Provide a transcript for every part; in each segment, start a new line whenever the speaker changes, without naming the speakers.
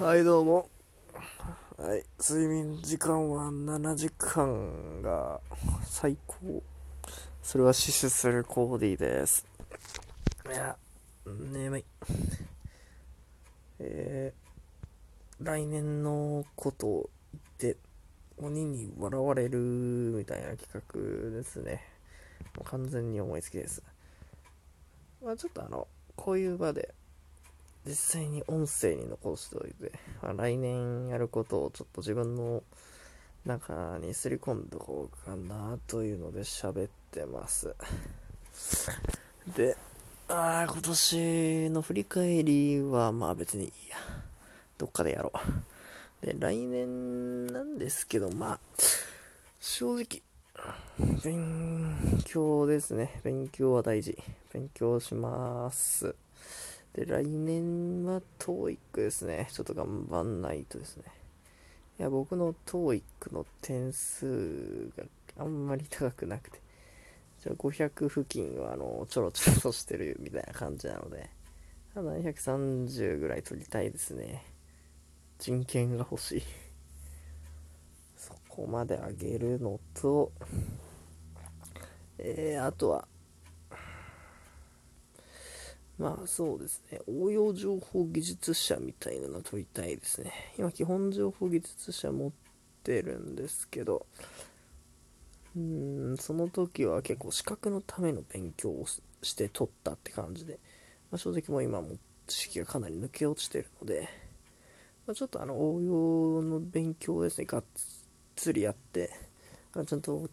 はいどうも。はい睡眠時間は7時間が最高。それは死守するコーディーです。いや眠い。えー、来年のことを言って鬼に笑われるみたいな企画ですね。もう完全に思いつきです。まあちょっとあのこういう場で実際に音声に残しておいて、まあ、来年やることをちょっと自分の中にすり込んでおこうかなというので喋ってます。で、ああ、今年の振り返りはまあ別にいいや。どっかでやろう。で、来年なんですけど、まあ、正直、勉強ですね。勉強は大事。勉強します。で、来年は TOEIC ですね。ちょっと頑張んないとですね。いや、僕の TOEIC の点数があんまり高くなくて、じゃあ500付近はあの、ちょろちょろとしてるみたいな感じなので、730ぐらい取りたいですね。人権が欲しい。そこまで上げるのと、えー、あとは、まあそうですね、応用情報技術者みたいなの取りたいですね。今、基本情報技術者持ってるんですけど、うーん、その時は結構資格のための勉強をして取ったって感じで、まあ、正直もう今も知識がかなり抜け落ちてるので、まあ、ちょっとあの応用の勉強ですね、がっつりやって、ちゃんと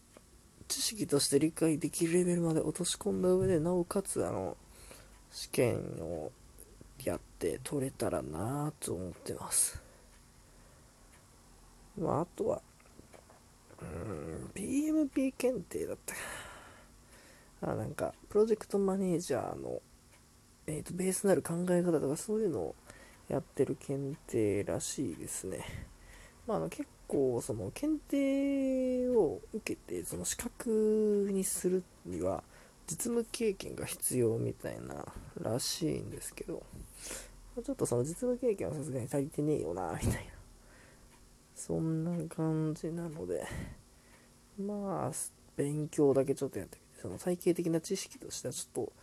知識として理解できるレベルまで落とし込んだ上で、なおかつ、あの、試験をやって取れたらなと思ってます。まあ、あとは、うん、PMP 検定だったかな。あ、なんか、プロジェクトマネージャーの、えっ、ー、と、ベースなる考え方とかそういうのをやってる検定らしいですね。まあ、あの結構、その検定を受けて、その資格にするには、実務経験が必要みたいならしいんですけど、ちょっとその実務経験はさすがに足りてねえよな、みたいな。そんな感じなので、まあ、勉強だけちょっとやってみて、その体系的な知識としてはちょっと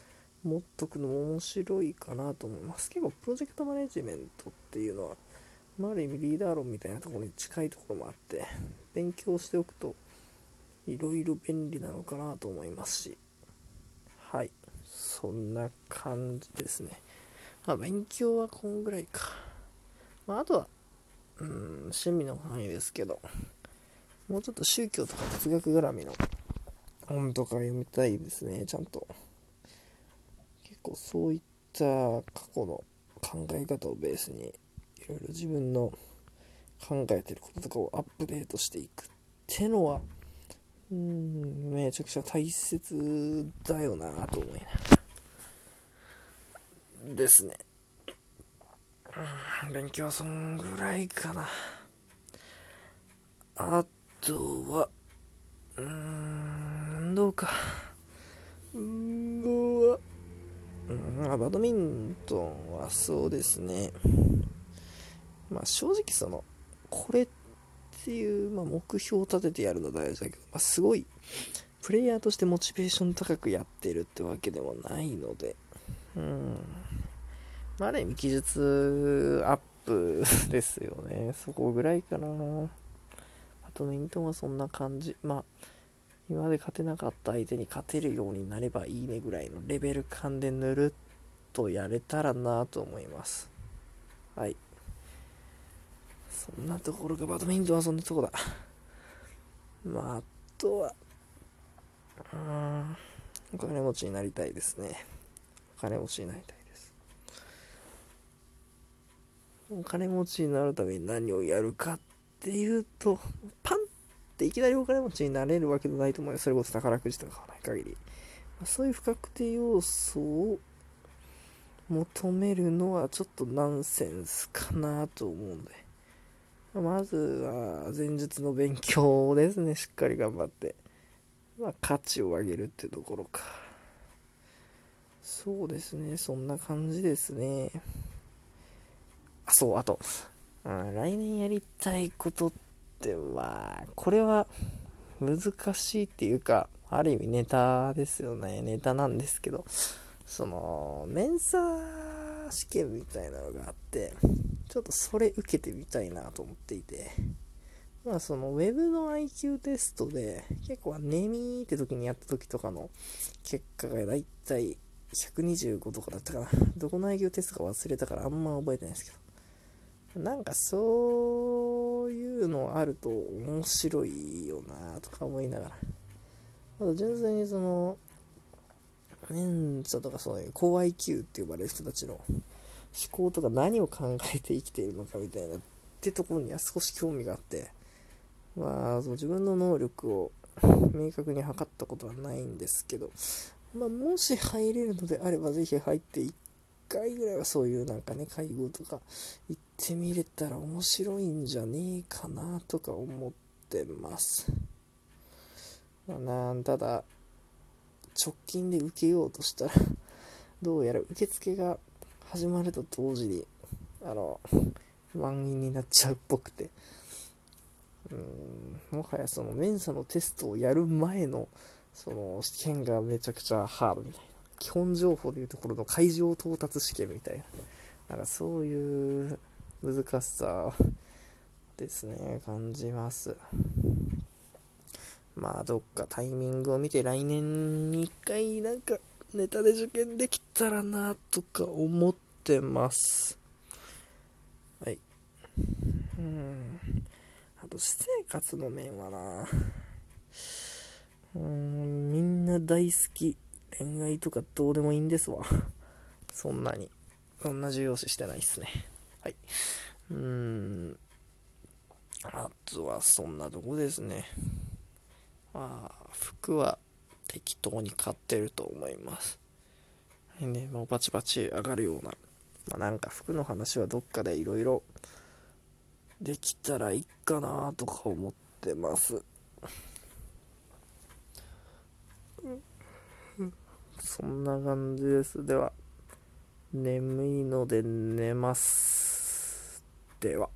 持っとくのも面白いかなと思います。結構プロジェクトマネジメントっていうのは、まあ、ある意味リーダー論みたいなところに近いところもあって、勉強しておくといろいろ便利なのかなと思いますし、そんな感じですね。まあ、勉強はこんぐらいか。まあ、あとは、うん、趣味の範囲ですけど、もうちょっと宗教とか哲学絡みの本とか読みたいですね、ちゃんと。結構そういった過去の考え方をベースに、いろいろ自分の考えてることとかをアップデートしていくってのは、うん、めちゃくちゃ大切だよなと思いながら。ですね。勉強はそんぐらいかな。あとは、うーん、どうか。運動は、うん、バドミントンはそうですね。まあ正直その、これっていう、まあ、目標を立ててやるのは大事だけど、まあ、すごい、プレイヤーとしてモチベーション高くやってるってわけでもないので、うん。まあ、ある意味技術アップ ですよね。そこぐらいかな。あとミントンはそんな感じ。まあ、今まで勝てなかった相手に勝てるようになればいいねぐらいのレベル感でぬるっとやれたらなと思います。はい。そんなところがバドミントンはそんなとこだ。まあ、あとは、うん、お金持ちになりたいですね。お金持ちになりたいです。お金持ちになるために何をやるかっていうと、パンっていきなりお金持ちになれるわけじゃないと思うよ。それこそ宝くじとか買わない限り。そういう不確定要素を求めるのはちょっとナンセンスかなと思うんで。まずは前日の勉強ですね、しっかり頑張って。まあ、価値を上げるってところか。そうですね、そんな感じですね。あ、そう、あと、うん、来年やりたいことってまあ、これは難しいっていうか、ある意味ネタですよね。ネタなんですけど、その、メンサー試験みたいなのがあって、ちょっとそれ受けてみたいなと思っていて、まあその Web の IQ テストで結構ネミーって時にやった時とかの結果がだいたい125とかだったかな。どこの IQ テストか忘れたからあんま覚えてないですけど。なんかそういうのあると面白いよなとか思いながら。あと純粋にその、メンサとかそういう高 IQ って呼ばれる人たちの思考とか何を考えて生きているのかみたいなってところには少し興味があって、まあ、その自分の能力を明確に測ったことはないんですけど、まあ、もし入れるのであれば、ぜひ入って1回ぐらいはそういうなんかね、会合とか行ってみれたら面白いんじゃねえかなとか思ってます。まあ、なんただ、直近で受けようとしたらどうやら受付が始まると同時に、あの、満員になっちゃうっぽくて、うん、もはやそのメンサのテストをやる前の、その試験がめちゃくちゃハードみたいな。基本情報でいうところの会場到達試験みたいな。なんかそういう難しさですね、感じます。まあ、どっかタイミングを見て来年に1回なんかネタで受験できたらなとか思ってます。はい。うん。あと、私生活の面はなうーん、みんな大好き。恋愛とかどうでもいいんですわ。そんなに。そんな重要視してないっすね。はい。うーん。あとはそんなとこですね。まあ、服は適当に買ってると思います。ね、もうバチバチ上がるような。まあ、なんか服の話はどっかでいろいろできたらいいかなとか思ってます。そんな感じです。では、眠いので寝ます。では。